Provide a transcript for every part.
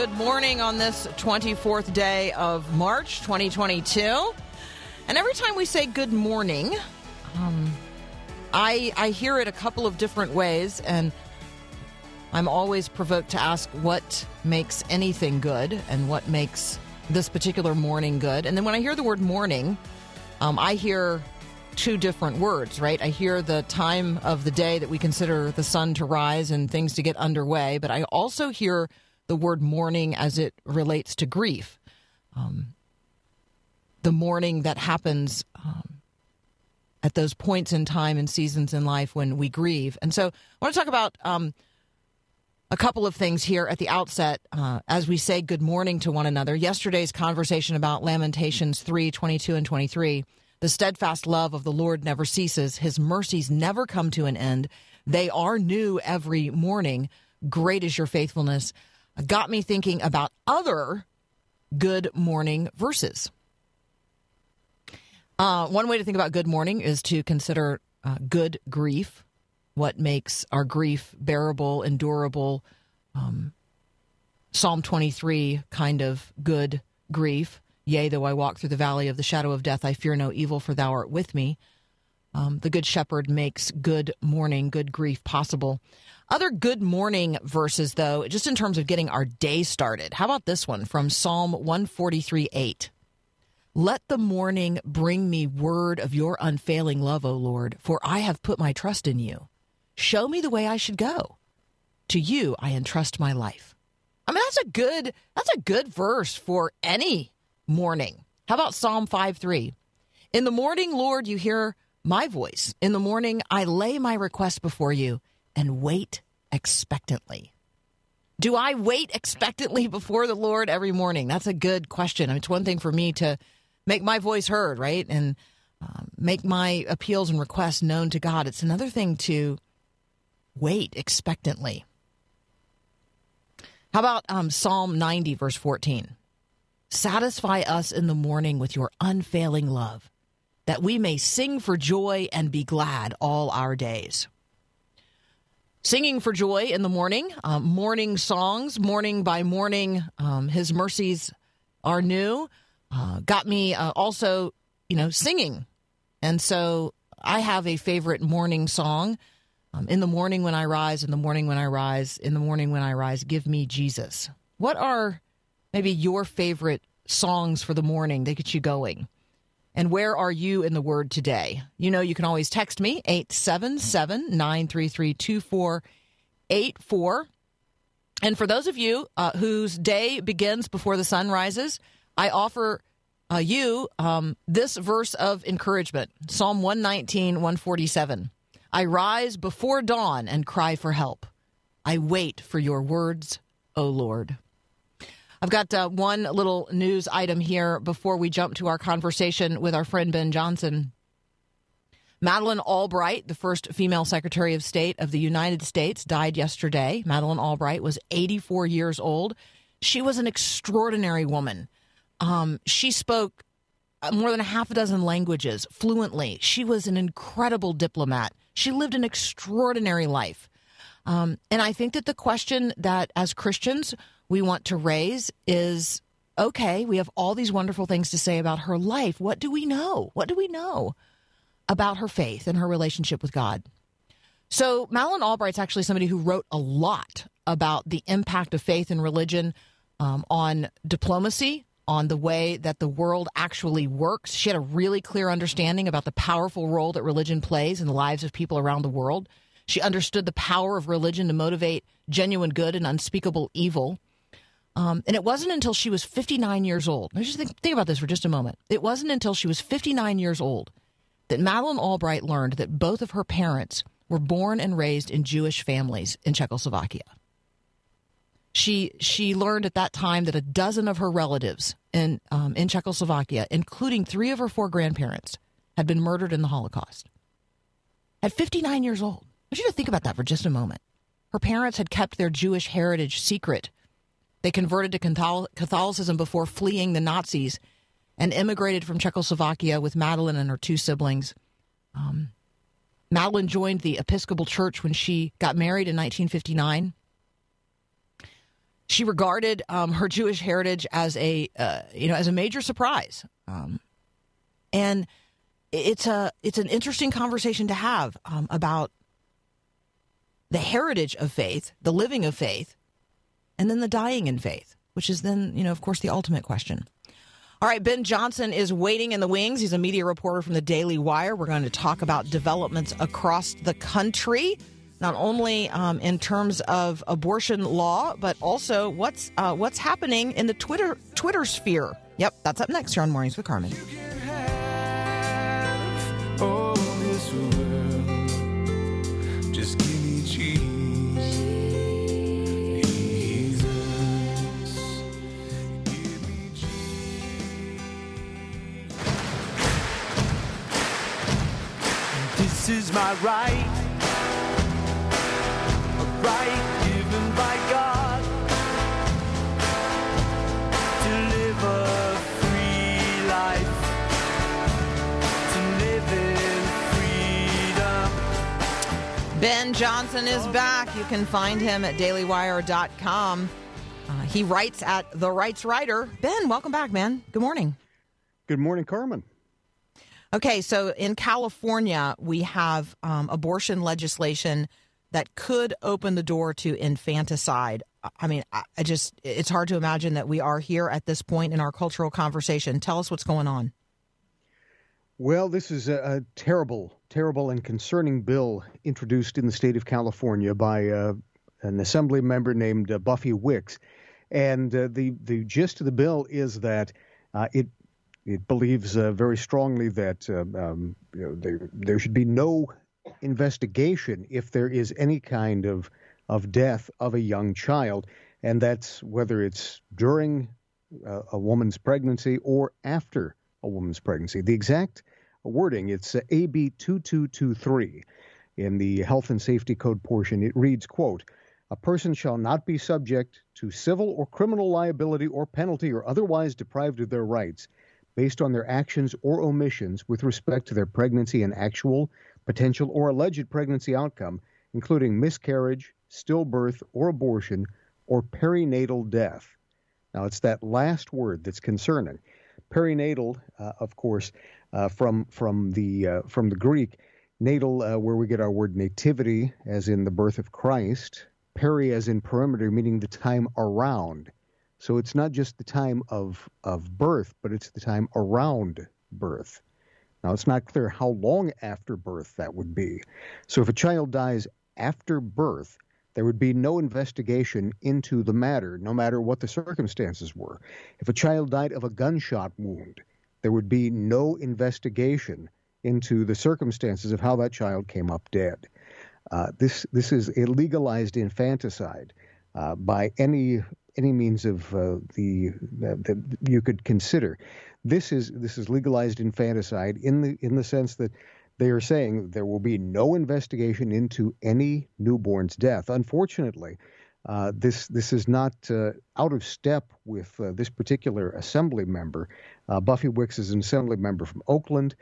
good morning on this 24th day of March 2022. And every time we say good morning, um, I, I hear it a couple of different ways, and I'm always provoked to ask what makes anything good and what makes this particular morning good. And then when I hear the word morning, um, I hear two different words, right? I hear the time of the day that we consider the sun to rise and things to get underway, but I also hear the word mourning as it relates to grief. Um, the mourning that happens um, at those points in time and seasons in life when we grieve. And so I want to talk about um, a couple of things here at the outset uh, as we say good morning to one another. Yesterday's conversation about Lamentations 3 22 and 23. The steadfast love of the Lord never ceases, his mercies never come to an end. They are new every morning. Great is your faithfulness. Got me thinking about other good morning verses. Uh, one way to think about good morning is to consider uh, good grief, what makes our grief bearable, endurable. Um, Psalm 23 kind of good grief. Yea, though I walk through the valley of the shadow of death, I fear no evil, for thou art with me. Um, the Good Shepherd makes good morning, good grief possible. Other good morning verses, though, just in terms of getting our day started. How about this one from Psalm 143 8? Let the morning bring me word of your unfailing love, O Lord, for I have put my trust in you. Show me the way I should go. To you I entrust my life. I mean, that's a good that's a good verse for any morning. How about Psalm 5 3? In the morning, Lord, you hear my voice. In the morning, I lay my request before you and wait expectantly. Do I wait expectantly before the Lord every morning? That's a good question. I mean, it's one thing for me to make my voice heard, right? And um, make my appeals and requests known to God. It's another thing to wait expectantly. How about um, Psalm 90, verse 14? Satisfy us in the morning with your unfailing love, that we may sing for joy and be glad all our days. Singing for joy in the morning, um, morning songs, morning by morning, um, His mercies are new. Uh, got me uh, also, you know, singing. And so I have a favorite morning song. Um, in the morning when I rise, in the morning when I rise, in the morning when I rise, give me Jesus. What are maybe your favorite songs for the morning that get you going? And where are you in the Word today? You know, you can always text me, 877 933 2484. And for those of you uh, whose day begins before the sun rises, I offer uh, you um, this verse of encouragement Psalm 119, 147. I rise before dawn and cry for help. I wait for your words, O Lord. I've got uh, one little news item here before we jump to our conversation with our friend Ben Johnson. Madeleine Albright, the first female Secretary of State of the United States, died yesterday. Madeleine Albright was 84 years old. She was an extraordinary woman. Um, she spoke uh, more than a half a dozen languages fluently. She was an incredible diplomat. She lived an extraordinary life. Um, and I think that the question that as Christians we want to raise is okay, we have all these wonderful things to say about her life. What do we know? What do we know about her faith and her relationship with God? So, Madeleine Albright's actually somebody who wrote a lot about the impact of faith and religion um, on diplomacy, on the way that the world actually works. She had a really clear understanding about the powerful role that religion plays in the lives of people around the world. She understood the power of religion to motivate genuine good and unspeakable evil. Um, and it wasn't until she was 59 years old. Just think, think about this for just a moment. It wasn't until she was 59 years old that Madeleine Albright learned that both of her parents were born and raised in Jewish families in Czechoslovakia. She she learned at that time that a dozen of her relatives in um, in Czechoslovakia, including three of her four grandparents, had been murdered in the Holocaust. At 59 years old, I want you to think about that for just a moment. Her parents had kept their Jewish heritage secret. They converted to Catholicism before fleeing the Nazis and immigrated from Czechoslovakia with Madeleine and her two siblings. Um, Madeleine joined the Episcopal Church when she got married in 1959. She regarded um, her Jewish heritage as a uh, you know as a major surprise, um, and it's a it's an interesting conversation to have um, about the heritage of faith, the living of faith, and then the dying in faith, which is then you know of course the ultimate question. All right, Ben Johnson is waiting in the wings. He's a media reporter from the Daily Wire. We're going to talk about developments across the country, not only um, in terms of abortion law, but also what's uh, what's happening in the Twitter Twitter sphere. Yep, that's up next here on Mornings with Carmen. Just is my right. A right given by God to live a free life to live in freedom. Ben Johnson is back. You can find him at dailywire.com. Uh, he writes at The Rights Writer. Ben, welcome back, man. Good morning. Good morning, Carmen. Okay, so in California, we have um, abortion legislation that could open the door to infanticide. I mean, I, I just, it's hard to imagine that we are here at this point in our cultural conversation. Tell us what's going on. Well, this is a, a terrible, terrible, and concerning bill introduced in the state of California by uh, an assembly member named uh, Buffy Wicks. And uh, the, the gist of the bill is that uh, it it believes uh, very strongly that uh, um, you know, there, there should be no investigation if there is any kind of of death of a young child, and that's whether it's during uh, a woman's pregnancy or after a woman's pregnancy. The exact wording it's uh, AB 2223 in the Health and Safety Code portion. It reads, "quote." A person shall not be subject to civil or criminal liability or penalty or otherwise deprived of their rights based on their actions or omissions with respect to their pregnancy and actual, potential, or alleged pregnancy outcome, including miscarriage, stillbirth, or abortion, or perinatal death. Now, it's that last word that's concerning. Perinatal, uh, of course, uh, from from the uh, from the Greek, natal, uh, where we get our word nativity, as in the birth of Christ. Peri, as in perimeter, meaning the time around. So it's not just the time of, of birth, but it's the time around birth. Now, it's not clear how long after birth that would be. So if a child dies after birth, there would be no investigation into the matter, no matter what the circumstances were. If a child died of a gunshot wound, there would be no investigation into the circumstances of how that child came up dead. Uh, this this is a legalized infanticide uh, by any any means of uh, the that, you could consider. This is this is legalized infanticide in the in the sense that they are saying there will be no investigation into any newborn's death. Unfortunately, uh, this this is not uh, out of step with uh, this particular assembly member. Uh, Buffy Wicks is an assembly member from Oakland.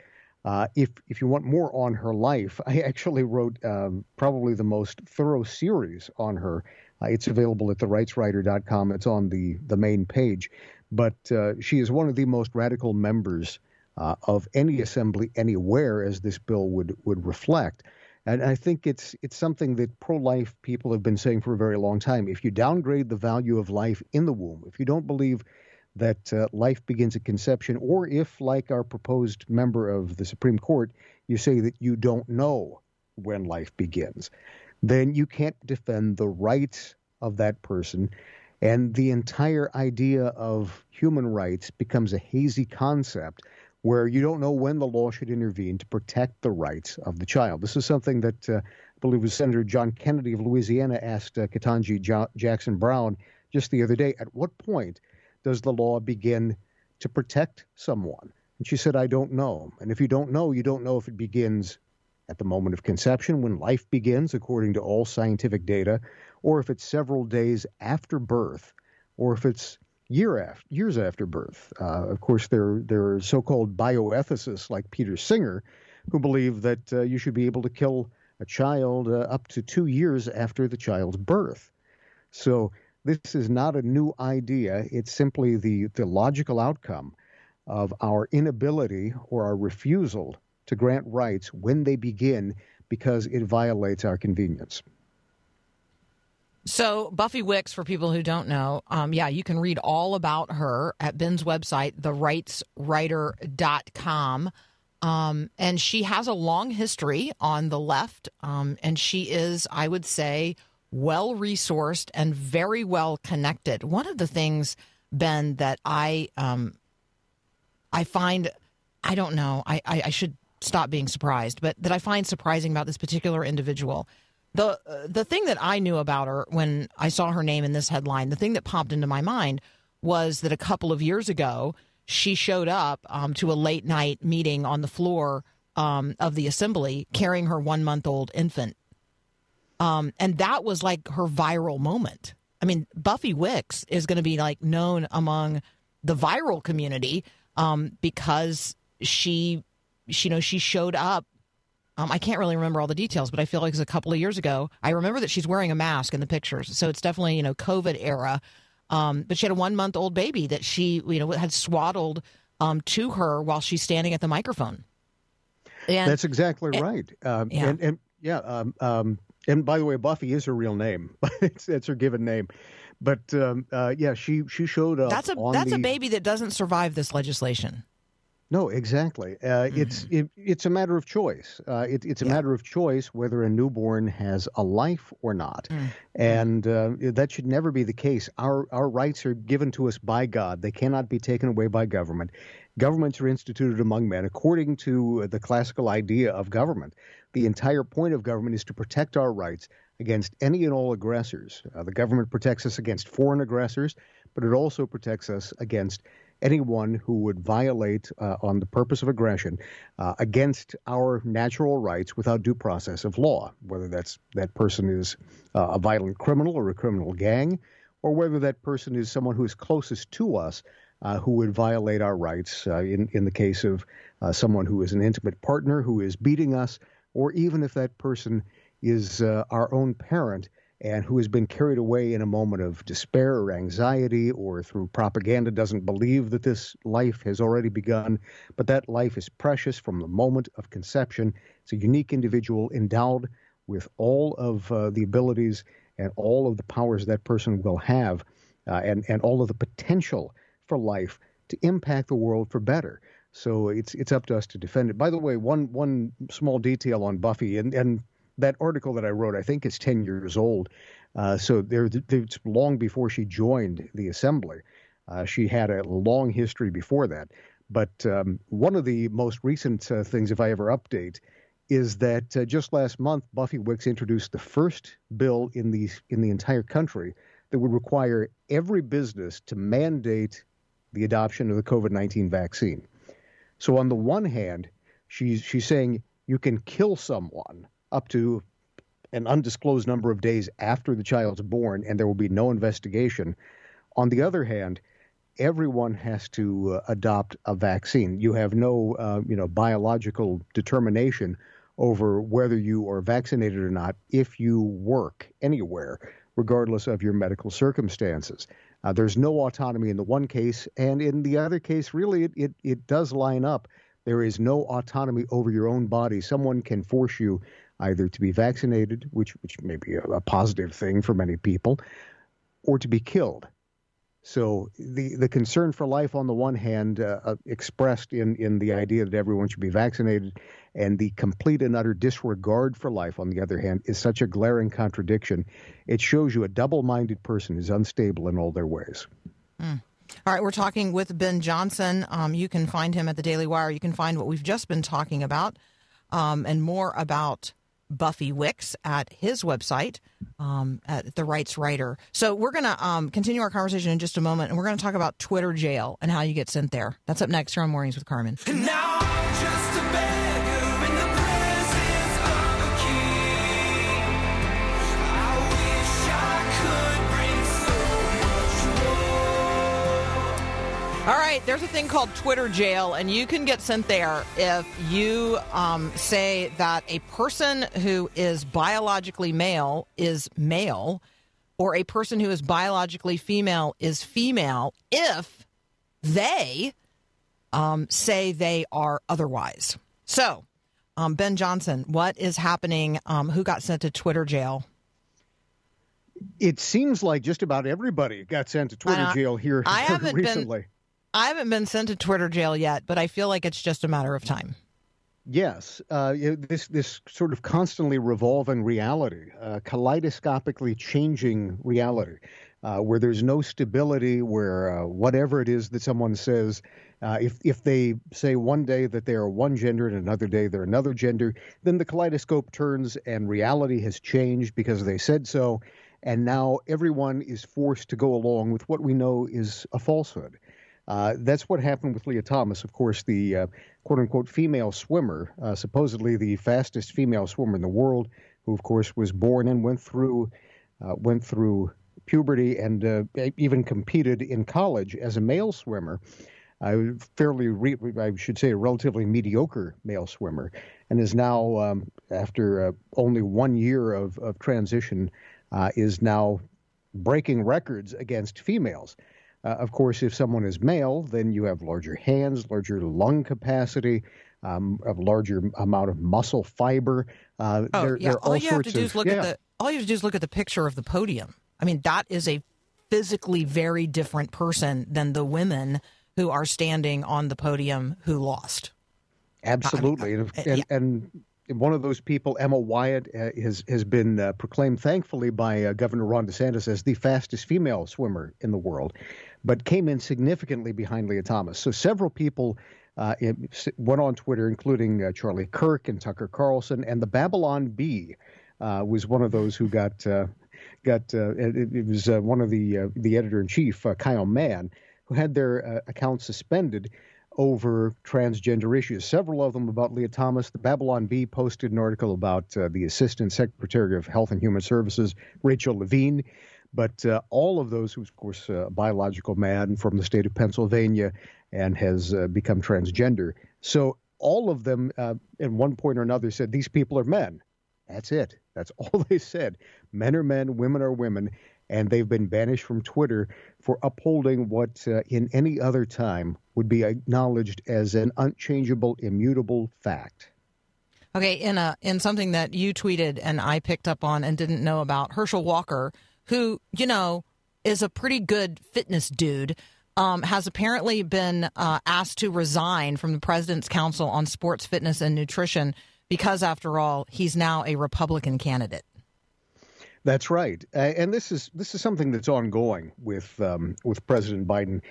Uh, if if you want more on her life, I actually wrote um, probably the most thorough series on her. Uh, it's available at therightswriter.com. It's on the the main page. But uh, she is one of the most radical members uh, of any assembly anywhere, as this bill would would reflect. And I think it's it's something that pro-life people have been saying for a very long time. If you downgrade the value of life in the womb, if you don't believe that uh, life begins at conception, or if, like our proposed member of the Supreme Court, you say that you don't know when life begins, then you can't defend the rights of that person. And the entire idea of human rights becomes a hazy concept where you don't know when the law should intervene to protect the rights of the child. This is something that uh, I believe was Senator John Kennedy of Louisiana asked uh, Ketanji jo- Jackson Brown just the other day. At what point does the law begin to protect someone? And she said, I don't know. And if you don't know, you don't know if it begins at the moment of conception, when life begins, according to all scientific data, or if it's several days after birth, or if it's year after, years after birth. Uh, of course, there, there are so called bioethicists like Peter Singer who believe that uh, you should be able to kill a child uh, up to two years after the child's birth. So this is not a new idea. It's simply the, the logical outcome of our inability or our refusal to grant rights when they begin because it violates our convenience. So, Buffy Wicks, for people who don't know, um, yeah, you can read all about her at Ben's website, therightswriter.com. Um, and she has a long history on the left, um, and she is, I would say, well resourced and very well connected. One of the things, Ben, that I um, I find, I don't know, I, I, I should stop being surprised, but that I find surprising about this particular individual. The uh, the thing that I knew about her when I saw her name in this headline, the thing that popped into my mind was that a couple of years ago she showed up um, to a late night meeting on the floor um, of the assembly carrying her one month old infant, um, and that was like her viral moment. I mean, Buffy Wicks is going to be like known among the viral community um, because she, she, you know, she showed up um, I can't really remember all the details, but I feel like it's a couple of years ago. I remember that she's wearing a mask in the pictures, so it's definitely you know COVID era. Um, but she had a one month old baby that she you know had swaddled um, to her while she's standing at the microphone. And, That's exactly and, right. Um, yeah. And, and yeah, um, um, and by the way, Buffy is her real name. it's, it's her given name. But um, uh, yeah, she she showed up. That's a that's the, a baby that doesn't survive this legislation. No, exactly. Uh, mm-hmm. It's it, it's a matter of choice. Uh, it, it's a yeah. matter of choice whether a newborn has a life or not, mm-hmm. and uh, that should never be the case. Our our rights are given to us by God. They cannot be taken away by government. Governments are instituted among men according to the classical idea of government. The entire point of government is to protect our rights against any and all aggressors. Uh, the government protects us against foreign aggressors, but it also protects us against anyone who would violate uh, on the purpose of aggression uh, against our natural rights without due process of law, whether that's that person is uh, a violent criminal or a criminal gang, or whether that person is someone who is closest to us. Uh, who would violate our rights uh, in, in the case of uh, someone who is an intimate partner who is beating us, or even if that person is our own parent and who has been carried away in a moment of despair or anxiety or through propaganda doesn't believe that this life has already begun, but that life is precious from the moment of conception. It's a unique individual endowed with all of uh, the abilities and all of the powers that person will have, uh, and, and all of the potential for life to impact the world for better. So it's it's up to us to defend it. By the way, one one small detail on Buffy, and, and that article that I wrote, I think, is 10 years old. Uh, so there, it's long before she joined the assembly. Uh, she had a long history before that. But um, one of the most recent uh, things, if I ever update, is that uh, just last month, Buffy Wicks introduced the first bill in the in the entire country that would require every business to mandate the adoption of the COVID nineteen vaccine. So on the one hand, she's she's saying you can kill someone up to an undisclosed number of days after the child's born, and there will be no investigation. On the other hand, everyone has to uh, adopt a vaccine. You have no, uh, you know, biological determination over whether you are vaccinated or not if you work anywhere, regardless of your medical circumstances. Uh, there's no autonomy in the one case, and in the other case, really, it, it, it does line up. There is no autonomy over your own body. Someone can force you either to be vaccinated, which which may be a, a positive thing for many people, or to be killed. So the, the concern for life on the one hand, uh, uh, expressed in, in the idea that everyone should be vaccinated, and the complete and utter disregard for life on the other hand, is such a glaring contradiction. It shows you a double minded person is unstable in all their ways. Mm. All right, we're talking with Ben Johnson. Um, you can find him at the Daily Wire. You can find what we've just been talking about um, and more about Buffy Wicks at his website um, at the Rights Writer. So we're going to um, continue our conversation in just a moment, and we're going to talk about Twitter jail and how you get sent there. That's up next here on Mornings with Carmen. All right, there's a thing called Twitter jail, and you can get sent there if you um, say that a person who is biologically male is male, or a person who is biologically female is female, if they um, say they are otherwise. So, um, Ben Johnson, what is happening? Um, who got sent to Twitter jail? It seems like just about everybody got sent to Twitter jail here I haven't been- recently. I haven't been sent to Twitter jail yet, but I feel like it's just a matter of time. Yes, uh, this this sort of constantly revolving reality, uh, kaleidoscopically changing reality, uh, where there's no stability, where uh, whatever it is that someone says, uh, if if they say one day that they are one gender and another day they're another gender, then the kaleidoscope turns and reality has changed because they said so, and now everyone is forced to go along with what we know is a falsehood. Uh, that's what happened with Lia Thomas, of course, the uh, quote unquote female swimmer, uh, supposedly the fastest female swimmer in the world, who, of course, was born and went through uh, went through puberty and uh, even competed in college as a male swimmer. Fairly, re- I should say, a relatively mediocre male swimmer, and is now, um, after only one year of, of transition, is now breaking records against females. Uh, of course, if someone is male, then you have larger hands, larger lung capacity, um, a larger amount of muscle fiber. Uh, Oh, there, yeah. there All, all, you have to do of is look yeah. at the. All you have to do is look at the picture of the podium. I mean, that is a physically very different person than the women who are standing on the podium who lost. Absolutely, and, uh, and, yeah. and one of those people, Emma Weyant, uh, has has been uh, proclaimed, thankfully, by uh, Governor Ron DeSantis as the fastest female swimmer in the world, but came in significantly behind Lia Thomas. So several people uh, went on Twitter, including uh, Charlie Kirk and Tucker Carlson, and the Babylon Bee uh, was one of those who got got. It, it was one of the the editor in chief, Kyle Mann, who had their accounts suspended over transgender issues. Several of them about Lia Thomas. The Babylon Bee posted an article about uh, the Assistant Secretary of Health and Human Services, Rachel Levine. But uh, all of those, who's of course uh, a biological man from the state of Pennsylvania and has uh, become transgender. So all of them, uh, at one point or another, said these people are men. That's it. That's all they said. Men are men, women are women, and they've been banished from Twitter for upholding what uh, in any other time would be acknowledged as an unchangeable, immutable fact. Okay, in a in something that you tweeted and I picked up on and didn't know about, Herschel Walker, who you know is a pretty good fitness dude, um, has apparently been uh, asked to resign from the President's Council on Sports Fitness and Nutrition because, after all, he's now a Republican candidate. That's right, and this is this is something that's ongoing with um, with President Biden,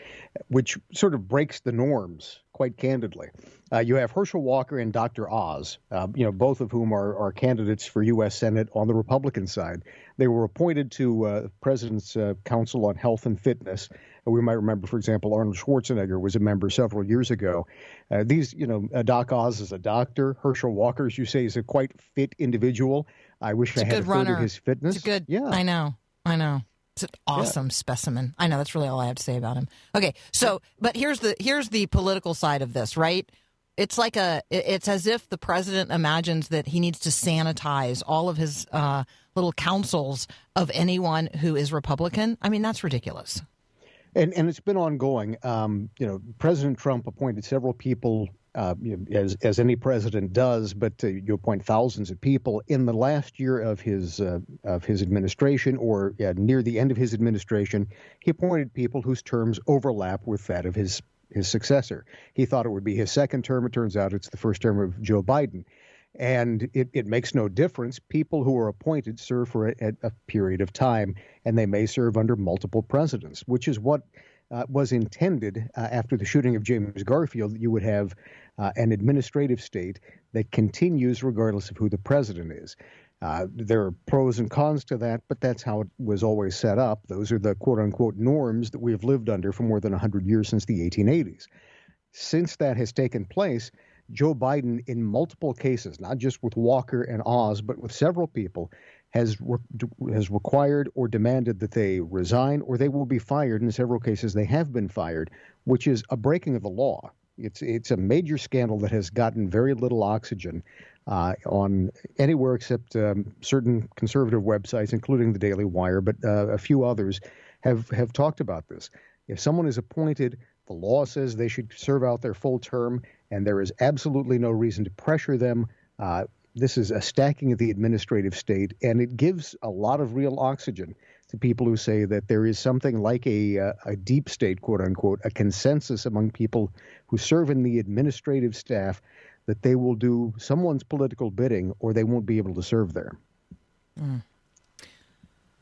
which sort of breaks the norms. Quite candidly, uh, you have Herschel Walker and Dr. Oz, uh, you know, both of whom are, are candidates for U.S. Senate on the Republican side. They were appointed to uh, President's uh, Council on Health and Fitness. We might remember, for example, Arnold Schwarzenegger was a member several years ago. Uh, these, you know, uh, Doc Oz is a doctor. Herschel Walker, as you say, is a quite fit individual. I wish He's I a had heard of his fitness. It's a good. Yeah. I know. I know. It's an awesome specimen. I know. That's really all I have to say about him. Okay, so but here's the here's the political side of this, right? It's like a. It's as if the president imagines that he needs to sanitize all of his uh, little councils of anyone who is Republican. I mean, that's ridiculous. And and it's been ongoing. Um, you know, President Trump appointed several people uh, as as any president does, but uh, you appoint thousands of people in the last year of his uh, of his administration or near the end of his administration. He appointed people whose terms overlap with that of his his successor. He thought it would be his second term. It turns out it's the first term of Joe Biden. And it, it makes no difference. People who are appointed serve for a, a period of time, and they may serve under multiple presidents, which is what uh, was intended uh, after the shooting of James Garfield. You would have uh, an administrative state that continues regardless of who the president is. Uh, there are pros and cons to that, but that's how it was always set up. Those are the quote unquote norms that we have lived under for more than 100 years since the 1880s. Since that has taken place, Joe Biden, in multiple cases, not just with Walker and Oz, but with several people, has re- has required or demanded that they resign or they will be fired. In several cases, they have been fired, which is a breaking of the law. It's it's a major scandal that has gotten very little oxygen uh, on anywhere except um, certain conservative websites, including the Daily Wire, but uh, a few others have have talked about this. If someone is appointed, the law says they should serve out their full term, and there is absolutely no reason to pressure them. Uh, this is a stacking of the administrative state, and it gives a lot of real oxygen to people who say that there is something like a, uh, a deep state, quote unquote, a consensus among people who serve in the administrative staff that they will do someone's political bidding or they won't be able to serve there. Mm.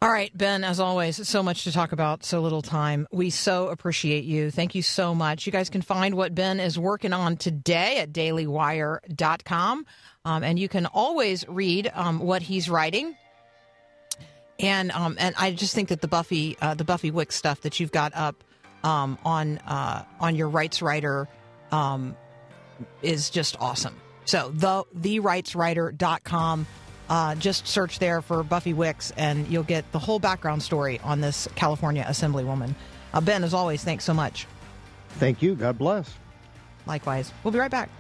All right, Ben, as always, so much to talk about, so little time. We so appreciate you. Thank you so much. You guys can find what Ben is working on today at dailywire.com. Um, and you can always read um, what he's writing. And um, and I just think that the Buffy uh, the Buffy Wick stuff that you've got up um, on uh, on your rights writer um, is just awesome. So the therightswriter.com uh, just search there for Buffy Wicks, and you'll get the whole background story on this California Assemblywoman. Uh, ben, as always, thanks so much. Thank you. God bless. Likewise. We'll be right back.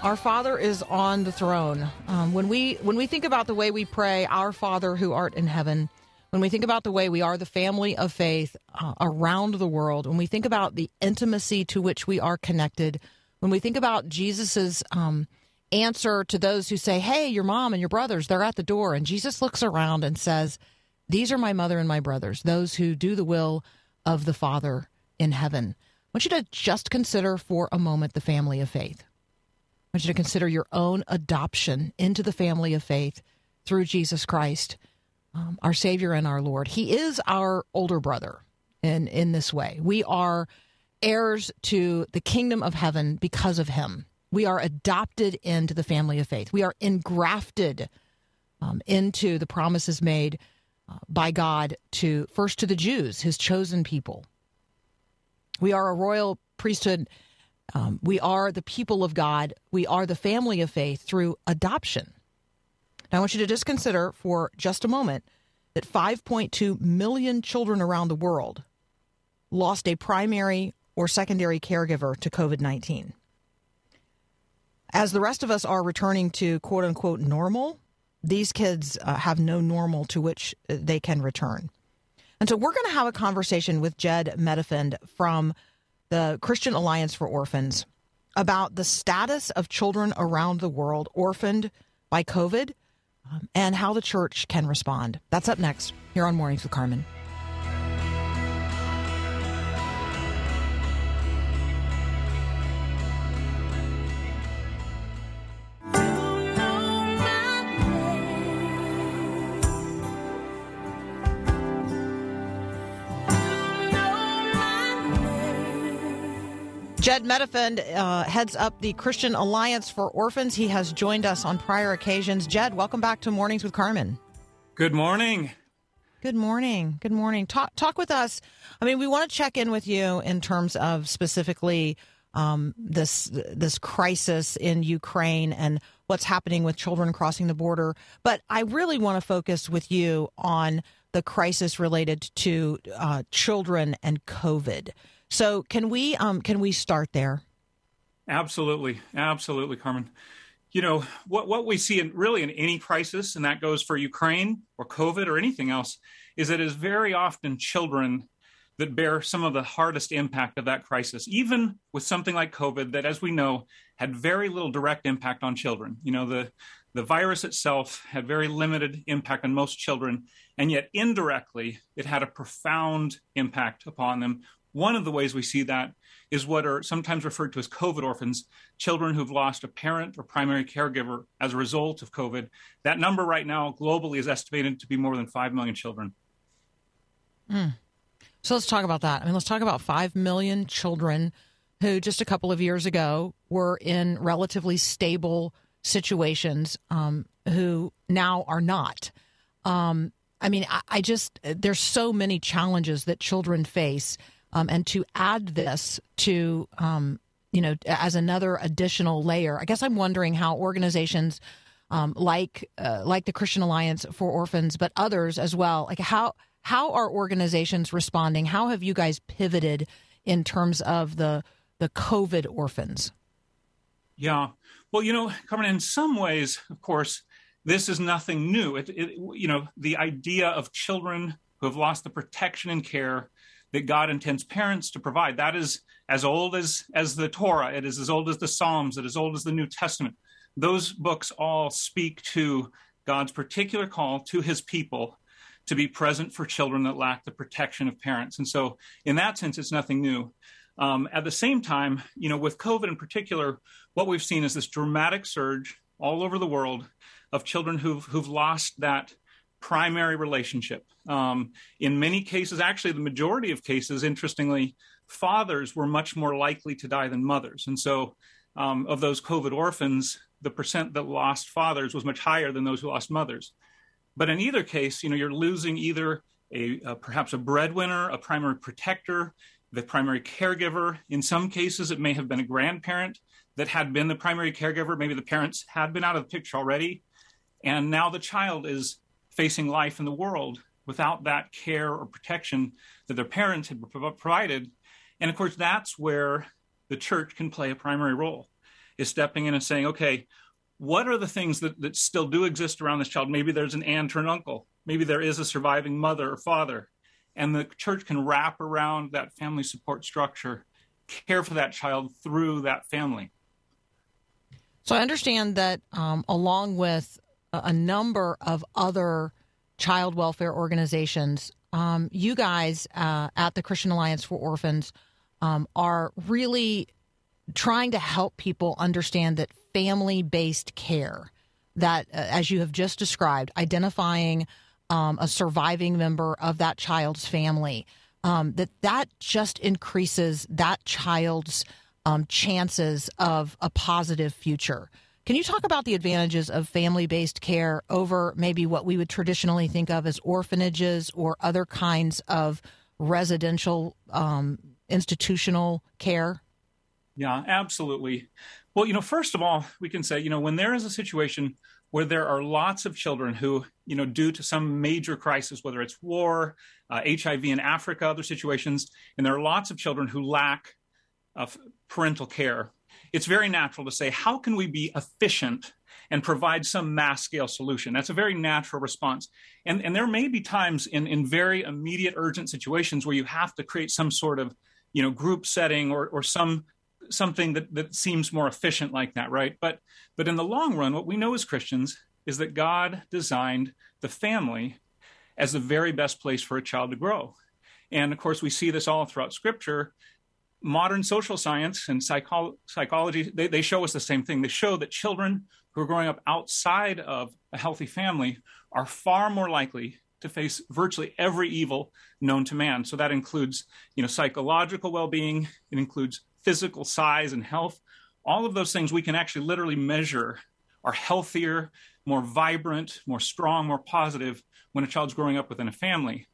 Our Father is on the throne. Um, when we when we think about the way we pray, Our Father who art in heaven. When we think about the way we are the family of faith uh, around the world, when we think about the intimacy to which we are connected, when we think about Jesus's um, answer to those who say, "Hey, your mom and your brothers, they're at the door," and Jesus looks around and says, "These are my mother and my brothers, those who do the will of the Father in heaven." I want you to just consider for a moment the family of faith. I want you to consider your own adoption into the family of faith through Jesus Christ, um, our Savior and our Lord. He is our older brother in, in this way. We are heirs to the kingdom of heaven because of him. We are adopted into the family of faith. We are engrafted um, into the promises made uh, by God to first to the Jews, his chosen people. We are a royal priesthood um, we are the people of God. We are the family of faith through adoption. Now, I want you to just consider for just a moment that 5.2 million children around the world lost a primary or secondary caregiver to COVID 19. As the rest of us are returning to quote unquote normal, these kids uh, have no normal to which uh, they can return. And so we're going to have a conversation with Jedd Medefind from the Christian Alliance for Orphans about the status of children around the world orphaned by COVID um, and how the church can respond. That's up next here on Mornings with Carmen. Jedd Medefind uh, heads up the Christian Alliance for Orphans. He has joined us on prior occasions. Jedd, welcome back to Mornings with Carmen. Good morning. Good morning. Good morning. Talk talk with us. I mean, we want to check in with you in terms of specifically um, this this crisis in Ukraine and what's happening with children crossing the border. But I really want to focus with you on the crisis related to uh, children and COVID. So can we um, can we start there? Absolutely, absolutely, Carmen. You know what what we see in really in any crisis, and that goes for Ukraine or COVID or anything else, is that it is very often children that bear some of the hardest impact of that crisis. Even with something like COVID, that as we know had very little direct impact on children. You know the the virus itself had very limited impact on most children, and yet indirectly it had a profound impact upon them. One of the ways we see that is what are sometimes referred to as COVID orphans, children who've lost a parent or primary caregiver as a result of COVID. That number right now globally is estimated to be more than 5 million children. Mm. So let's talk about that. I mean, let's talk about 5 million children who just a couple of years ago were in relatively stable situations um, who now are not. Um, I mean, I, I, just, there's so many challenges that children face. Um, and to add this to, um, you know, as another additional layer, I guess I'm wondering how organizations um, like uh, like the Christian Alliance for Orphans, but others as well, like how how are organizations responding? How have you guys pivoted in terms of the the COVID orphans? Yeah, well, you know, Carmen, in some ways, of course, this is nothing new. It, it, you know, the idea of children who have lost the protection and care that God intends parents to provide. That is as old as, as the Torah, it is as old as the Psalms, it is as old as the New Testament. Those books all speak to God's particular call to his people to be present for children that lack the protection of parents. And so, in that sense, it's nothing new. Um, at the same time, you know, with COVID in particular, what we've seen is this dramatic surge all over the world of children who've who've lost that primary relationship. Um, in many cases, actually, the majority of cases, interestingly, fathers were much more likely to die than mothers. And so, um, of those COVID orphans, the percent that lost fathers was much higher than those who lost mothers. But in either case, you know, you're losing either a, a perhaps a breadwinner, a primary protector, the primary caregiver. In some cases, it may have been a grandparent that had been the primary caregiver. Maybe the parents had been out of the picture already. And now the child is facing life in the world without that care or protection that their parents had provided. And of course, that's where the church can play a primary role, is stepping in and saying, okay, what are the things that, that still do exist around this child? Maybe there's an aunt or an uncle. Maybe there is a surviving mother or father. And the church can wrap around that family support structure, care for that child through that family. So I understand that um, along with a number of other child welfare organizations. Um, you guys uh, at the Christian Alliance for Orphans um, are really trying to help people understand that family based care, that uh, as you have just described, identifying um, a surviving member of that child's family, um, that that just increases that child's um, chances of a positive future. Can you talk about the advantages of family based care over maybe what we would traditionally think of as orphanages or other kinds of residential um, institutional care? Yeah, absolutely. Well, you know, first of all, we can say, you know, when there is a situation where there are lots of children who, you know, due to some major crisis, whether it's war, uh, HIV in Africa, other situations, and there are lots of children who lack of parental care, it's very natural to say, how can we be efficient and provide some mass scale solution? That's a very natural response. And, and there may be times in, in very immediate, urgent situations where you have to create some sort of you know, group setting or, or some something that, that seems more efficient like that, right? But but in the long run, what we know as Christians is that God designed the family as the very best place for a child to grow. And of course, we see this all throughout Scripture modern social science and psycho- psychology they, they show us the same thing. They show that children who are growing up outside of a healthy family are far more likely to face virtually every evil known to man. So that includes you know psychological well-being it includes physical size and health. All of those things we can actually literally measure are healthier more vibrant more strong more positive when a child's growing up within a family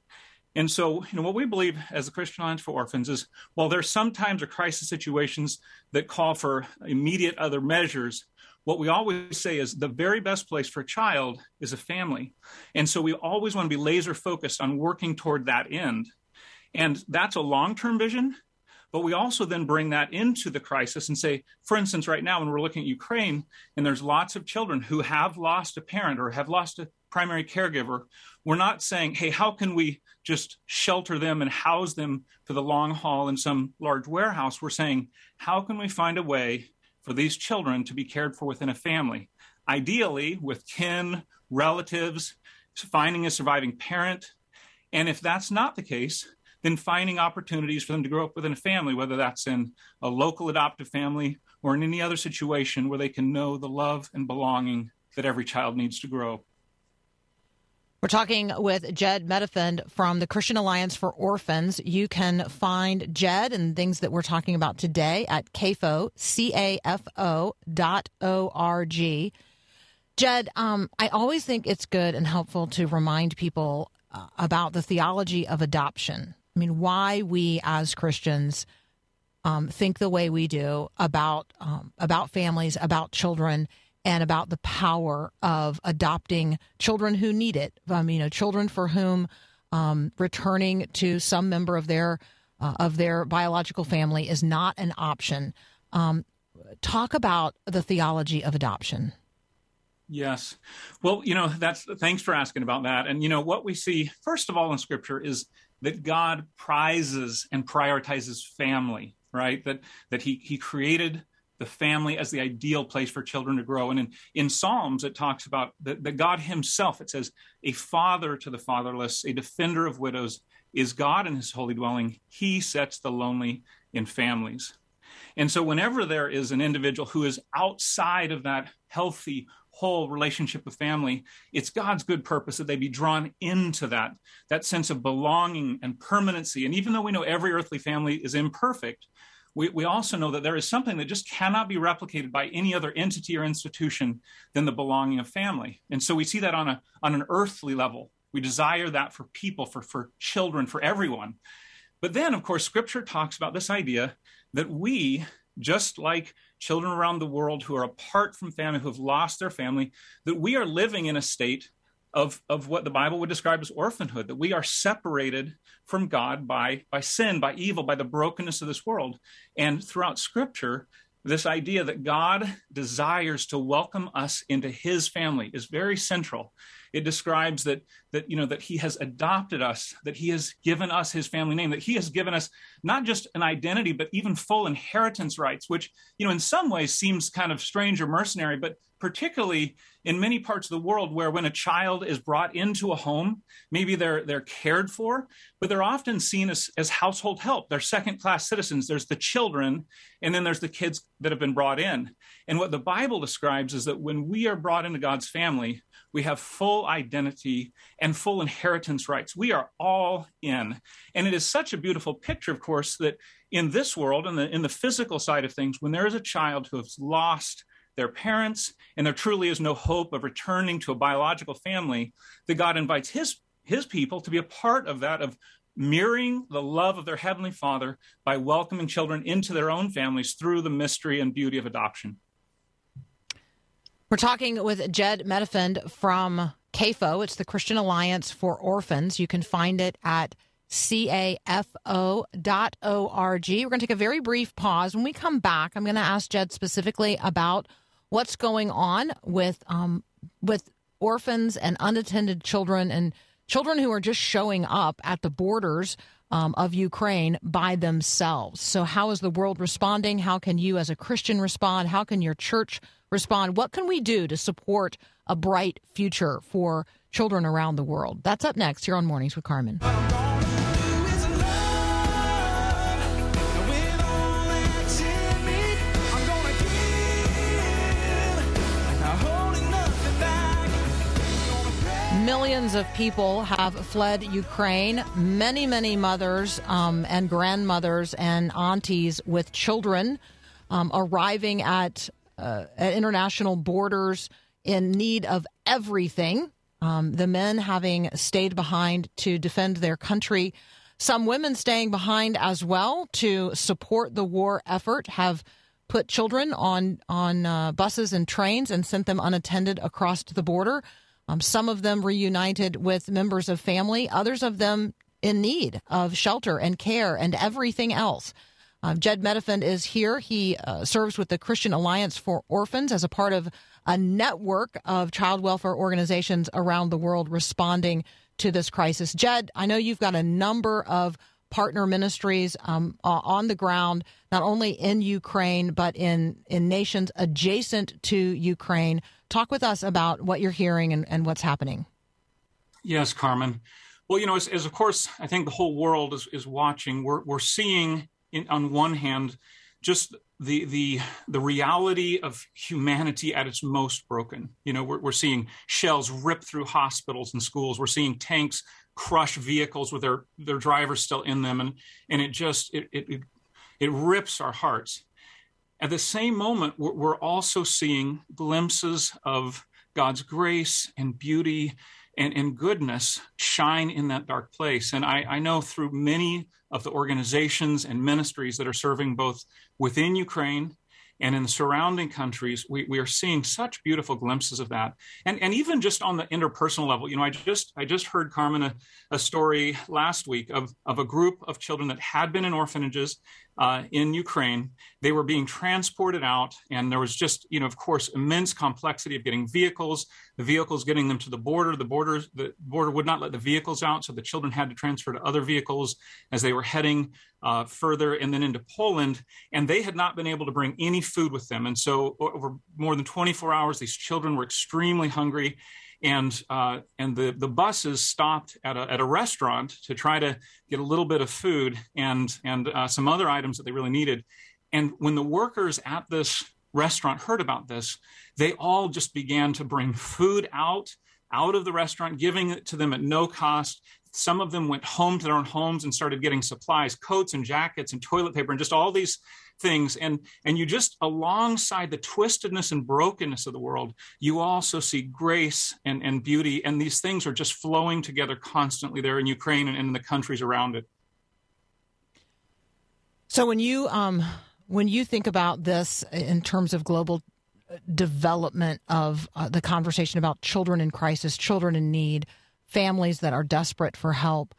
and so, you know, what we believe as the Christian Alliance for Orphans is while there sometimes are crisis situations that call for immediate other measures, what we always say is the very best place for a child is a family. And so we always want to be laser focused on working toward that end. And that's a long term vision. but we also then bring that into the crisis and say, for instance, right now when we're looking at Ukraine, and there's lots of children who have lost a parent or have lost a primary caregiver, we're not saying, hey, how can we just shelter them and house them for the long haul in some large warehouse? We're saying, how can we find a way for these children to be cared for within a family? Ideally, with kin, relatives, finding a surviving parent. And if that's not the case, then finding opportunities for them to grow up within a family, whether that's in a local adoptive family or in any other situation where they can know the love and belonging that every child needs to grow. We're talking with Jedd Medefind from the Christian Alliance for Orphans. You can find Jedd and things that we're talking about today at CAFO, C-A-F-O dot O-R-G. Jedd, um, I always think it's good and helpful to remind people uh, about the theology of adoption. I mean, why we as Christians um, think the way we do about um, about families, about children, and about the power of adopting children who need it. Um, you know, children for whom um, returning to some member of their uh, of their biological family is not an option. Um, talk about the theology of adoption. Yes. Well, you know, that's thanks for asking about that. And you know, what we see first of all in scripture is that God prizes and prioritizes family, right? That that he he created the family as the ideal place for children to grow. And in, in Psalms, it talks about that, that God Himself, it says, a father to the fatherless, a defender of widows, is God in His holy dwelling. He sets the lonely in families. And so, whenever there is an individual who is outside of that healthy, whole relationship with family, it's God's good purpose that they be drawn into that, that sense of belonging and permanency. And even though we know every earthly family is imperfect, we, we also know that there is something that just cannot be replicated by any other entity or institution than the belonging of family. And so we see that on, a, on an earthly level. We desire that for people, for, for children, for everyone. But then, of course, scripture talks about this idea that we, just like children around the world who are apart from family, who have lost their family, that we are living in a state of, of what the Bible would describe as orphanhood, that we are separated from God by, by sin, by evil, by the brokenness of this world. And throughout Scripture, this idea that God desires to welcome us into his family is very central. It describes that that you know that he has adopted us, that he has given us his family name, that he has given us not just an identity but even full inheritance rights, which you know in some ways seems kind of strange or mercenary, but particularly in many parts of the world where when a child is brought into a home, maybe they're they're cared for, but they're often seen as, as household help. They're second class citizens. There's the children, and then there's the kids that have been brought in. And what the Bible describes is that when we are brought into God's family, we have full identity and full inheritance rights. We are all in. And it is such a beautiful picture, of course, that in this world, in the, in the physical side of things, when there is a child who has lost their parents and there truly is no hope of returning to a biological family, that God invites his, his people to be a part of that, of mirroring the love of their heavenly father by welcoming children into their own families through the mystery and beauty of adoption. We're talking with Jedd Medefind from CAFO. It's the Christian Alliance for Orphans. You can find it at cafo.org. We're going to take a very brief pause. When we come back, I'm going to ask Jedd specifically about what's going on with um, with orphans and unattended children and children who are just showing up at the borders um, of Ukraine by themselves. So, how is the world responding? How can you, as a Christian, respond? How can your church respond? What can we do to support a bright future for children around the world? That's up next here on Mornings with Carmen. Millions of people have fled Ukraine. Many, many mothers um, and grandmothers and aunties with children um, arriving at, uh, at international borders in need of everything. Um, the men having stayed behind to defend their country. Some women staying behind as well to support the war effort have put children on on uh, buses and trains and sent them unattended across the border. Um, some of them reunited with members of family, others of them in need of shelter and care and everything else. Uh, Jedd Medefind is here. He uh, serves with the Christian Alliance for Orphans as a part of a network of child welfare organizations around the world responding to this crisis. Jedd, I know you've got a number of partner ministries um, on the ground, not only in Ukraine, but in, in nations adjacent to Ukraine. Talk with us about what you're hearing and, and what's happening. Yes, Carmen. Well, you know, as, as, of course I think the whole world is, is watching, we're, we're seeing in, on one hand just the the the reality of humanity at its most broken. You know, we're, we're seeing shells rip through hospitals and schools. We're seeing tanks crush vehicles with their their drivers still in them, and and it just it it it rips our hearts. At the same moment, we're, we're also seeing glimpses of God's grace and beauty and, and goodness shine in that dark place. And I, I know through many of the organizations and ministries that are serving both within Ukraine and in the surrounding countries, we, we are seeing such beautiful glimpses of that. And, and even just on the interpersonal level, you know, I just I just heard Carmen a, a story last week of, of a group of children that had been in orphanages uh, in Ukraine. They were being transported out, and there was just, you know, of course, immense complexity of getting vehicles, the vehicles getting them to the border. The border, the border would not let the vehicles out, so the children had to transfer to other vehicles as they were heading uh, further and then into Poland. And they had not been able to bring any food with them, and so over more than 24 hours, these children were extremely hungry and uh, and the the buses stopped at a, at a restaurant to try to get a little bit of food and and uh, some other items that they really needed. And when the workers at this restaurant heard about this, they all just began to bring food out out of the restaurant, giving it to them at no cost. Some of them went home to their own homes and started getting supplies, coats and jackets and toilet paper and just all these things. And, and you just, alongside the twistedness and brokenness of the world, you also see grace and, and beauty. And these things are just flowing together constantly there in Ukraine and in the countries around it. So when you um, when you think about this in terms of global development of uh, the conversation about children in crisis, children in need, families that are desperate for help.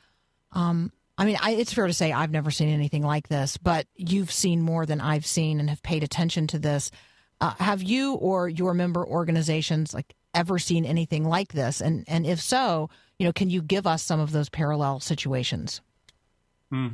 Um, I mean, I, it's fair to say I've never seen anything like this, but you've seen more than I've seen and have paid attention to this. Uh, have you or your member organizations like ever seen anything like this? And and if so, you know, can you give us some of those parallel situations? Hmm.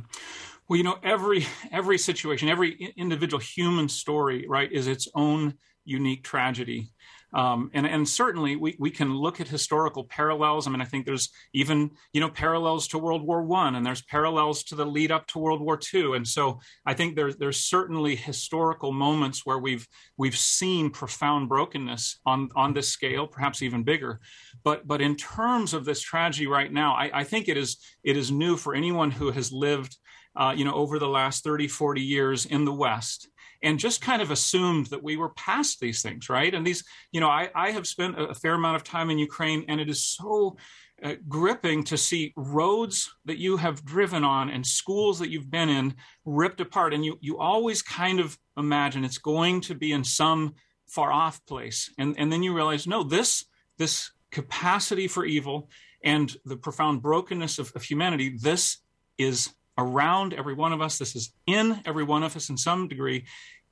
Well, you know, every every situation, every individual human story, right, is its own unique tragedy. Um, and, and certainly we, we can look at historical parallels. I mean, I think there's even, you know, parallels to World War One and there's parallels to the lead up to World War Two. And so I think there's, there's certainly historical moments where we've, we've seen profound brokenness on, on this scale, perhaps even bigger. But, but in terms of this tragedy right now, I, I think it is, it is new for anyone who has lived, uh, you know, over the last 30, 40 years in the West and just kind of assumed that we were past these things, right? And these, you know, I, I have spent a fair amount of time in Ukraine, and it is so uh, gripping to see roads that you have driven on and schools that you've been in ripped apart. And you, you always kind of imagine it's going to be in some far off place. And, and then you realize, no, this, this capacity for evil and the profound brokenness of, of humanity, this is around every one of us. This is in every one of us in some degree.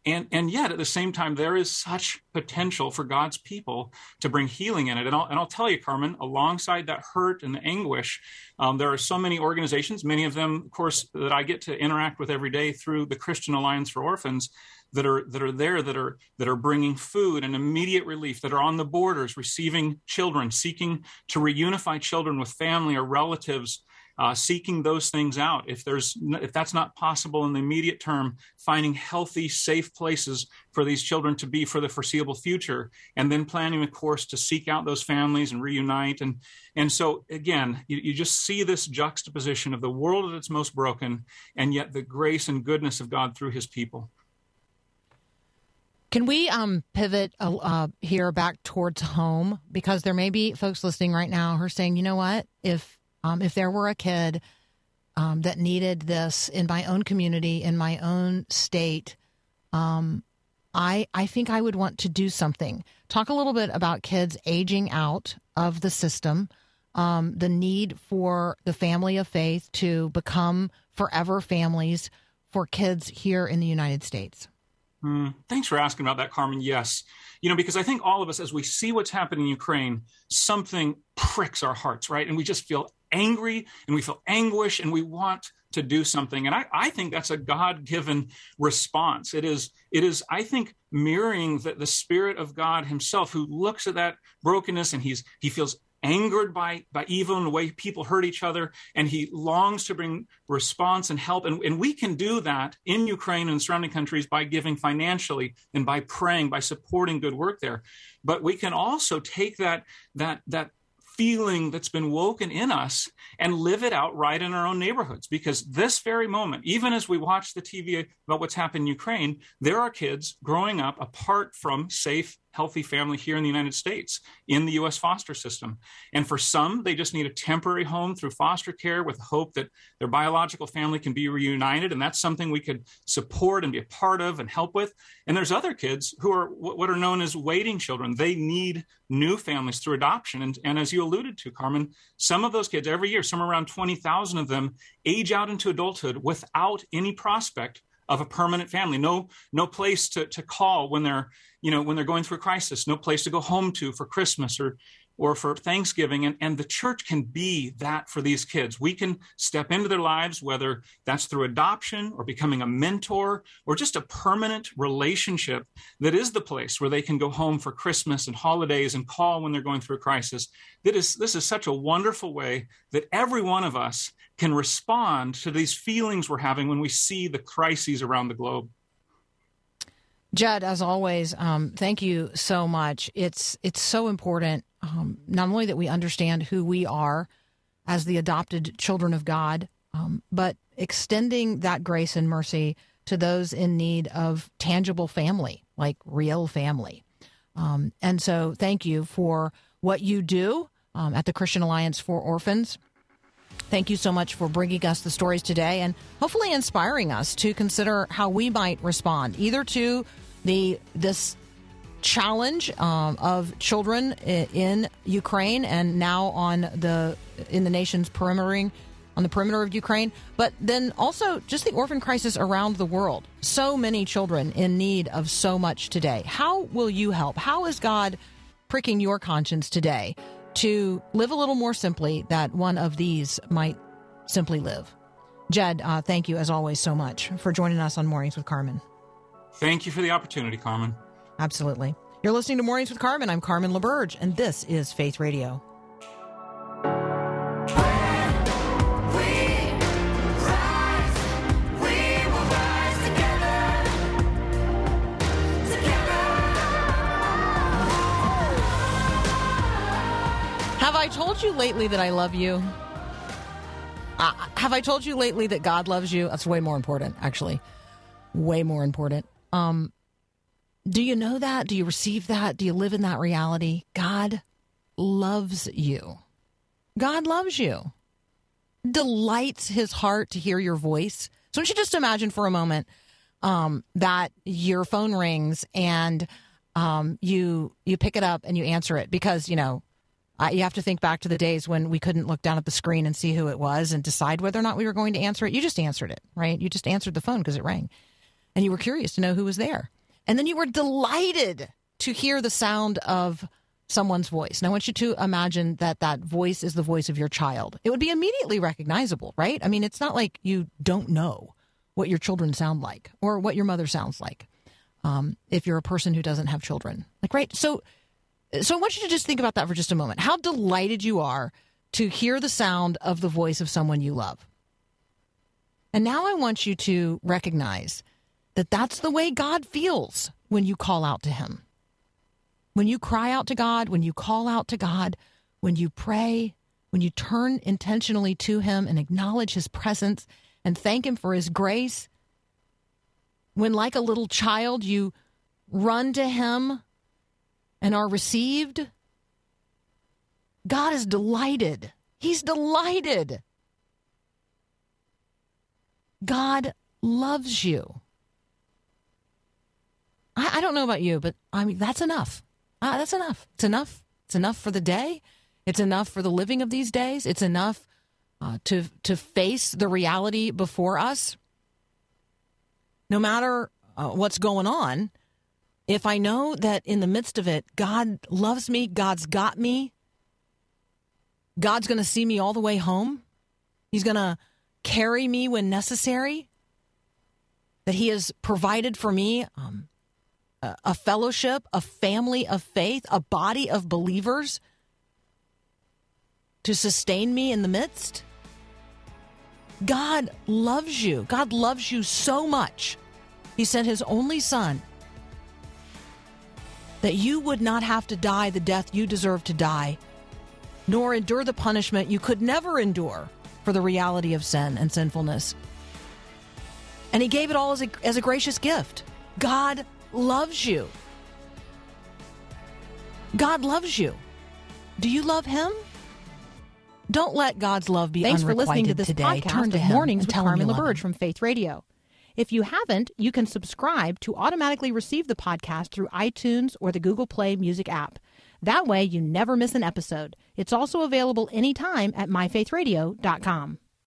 And, and yet, at the same time, there is such potential for God's people to bring healing in it. And I'll, and I'll tell you, Carmen, alongside that hurt and the anguish, um, there are so many organizations, many of them, of course, that I get to interact with every day through the Christian Alliance for Orphans, that are that are there, that are that are bringing food and immediate relief, that are on the borders, receiving children, seeking to reunify children with family or relatives uh, seeking those things out. If there's if that's not possible in the immediate term, finding healthy, safe places for these children to be for the foreseeable future, and then planning a course to seek out those families and reunite. And and so again, you, you just see this juxtaposition of the world at its most broken, and yet the grace and goodness of God through His people. Can we um, pivot uh, here back towards home because there may be folks listening right now who are saying, you know what, if um, if there were a kid um, that needed this in my own community, in my own state, um, I I think I would want to do something. Talk a little bit about kids aging out of the system, um, the need for the family of faith to become forever families for kids here in the United States? Mm, thanks for asking about that, Carmen. Yes. You know, because I think all of us, as we see what's happening in Ukraine, something pricks our hearts, right? And we just feel angry and we feel anguish and we want to do something. And I, I think that's a God given response. It is, it is, I think, mirroring the, the Spirit of God Himself who looks at that brokenness and he's he feels angered by by evil and the way people hurt each other and he longs to bring response and help and, and we can do that in ukraine and surrounding countries by giving financially and by praying by supporting good work there but we can also take that that that feeling that's been woken in us and live it out right in our own neighborhoods. Because this very moment, even as we watch the TV about what's happened in Ukraine, there are kids growing up apart from safe, healthy family here in the United States in the U.S. foster system. And for some, they just need a temporary home through foster care with hope that their biological family can be reunited. And that's something we could support and be a part of and help with. And there's other kids who are what are known as waiting children. They need new families through adoption. And, and as you alluded to, Carmen, some of those kids every year, somewhere around 20,000 of them, age out into adulthood without any prospect of a permanent family. No no place to, to call when they're you know when they're going through a crisis. No place to go home to for christmas or or for thanksgiving and, and the church can be that for these kids we can step into their lives whether that's through adoption or becoming a mentor or just a permanent relationship that is the place where they can go home for christmas and holidays and call when they're going through a crisis that is this is such a wonderful way that every one of us can respond to these feelings we're having when we see the crises around the globe. Jedd, as always, um, thank you so much. It's it's so important um, not only that we understand who we are as the adopted children of God, um, but extending that grace and mercy to those in need of tangible family, like real family. Um, and so, thank you for what you do um, at the Christian Alliance for Orphans. Thank you so much for bringing us the stories today and hopefully inspiring us to consider how we might respond either to the this challenge um, of children in Ukraine and now on the in the nation's perimetering on the perimeter of Ukraine, but then also just the orphan crisis around the world. So many children in need of so much today. How will you help? How is God pricking your conscience today to live a little more simply that one of these might simply live? Jedd, uh, thank you as always so much for joining us on Mornings with Carmen. Thank you for the opportunity, Carmen. Absolutely. You're listening to Mornings with Carmen. I'm Carmen LaBerge, and this is Faith Radio. Have I told you lately that I love you? Uh, have I told you lately that God loves you? That's way more important, actually. Way more important. Um, do you know that? Do you receive that? Do you live in that reality? God loves you. God loves you. Delights his heart to hear your voice. So, don't you just imagine for a moment um, that your phone rings and um, you you pick it up and you answer it because you know uh, you have to think back to the days when we couldn't look down at the screen and see who it was and decide whether or not we were going to answer it. You just answered it, right? You just answered the phone because it rang, and you were curious to know who was there. And then you were delighted to hear the sound of someone's voice. And I want you to imagine that that voice is the voice of your child. It would be immediately recognizable, right? I mean, it's not like you don't know what your children sound like or what your mother sounds like um, if you're a person who doesn't have children. Like, right? So, so I want you to just think about that for just a moment. How delighted you are to hear the sound of the voice of someone you love. And now I want you to recognize that that's the way God feels when you call out to Him. When you cry out to God, when you call out to God, when you pray, when you turn intentionally to Him and acknowledge His presence and thank Him for His grace, when, like a little child, you run to Him and are received, God is delighted. He's delighted. God loves you. I, don't know about you, but I mean, that's enough. Uh, that's enough. It's enough. It's enough for the day. It's enough for the living of these days. It's enough uh, to to face the reality before us. no matter uh, what's going on, if I know that in the midst of it, God loves me, God's got me, God's going to see me all the way home, He's going to carry me when necessary, that He has provided for me um, a, fellowship, a family of faith, a body of believers to sustain me in the midst. God loves you. God loves you so much. He sent his only son that you would not have to die the death you deserve to die, nor endure the punishment you could never endure for the reality of sin and sinfulness. And he gave it all as a, as a gracious gift. God loves you. God loves you. Do you love him? Don't let God's love be Thanks for listening to this today. podcast Turn to of Mornings with tell him you Carmen. LaBerge from Faith Radio. If you haven't, you can subscribe to automatically receive the podcast through iTunes or the Google Play Music app. That way, you never miss an episode. It's also available anytime at myfaithradio.com.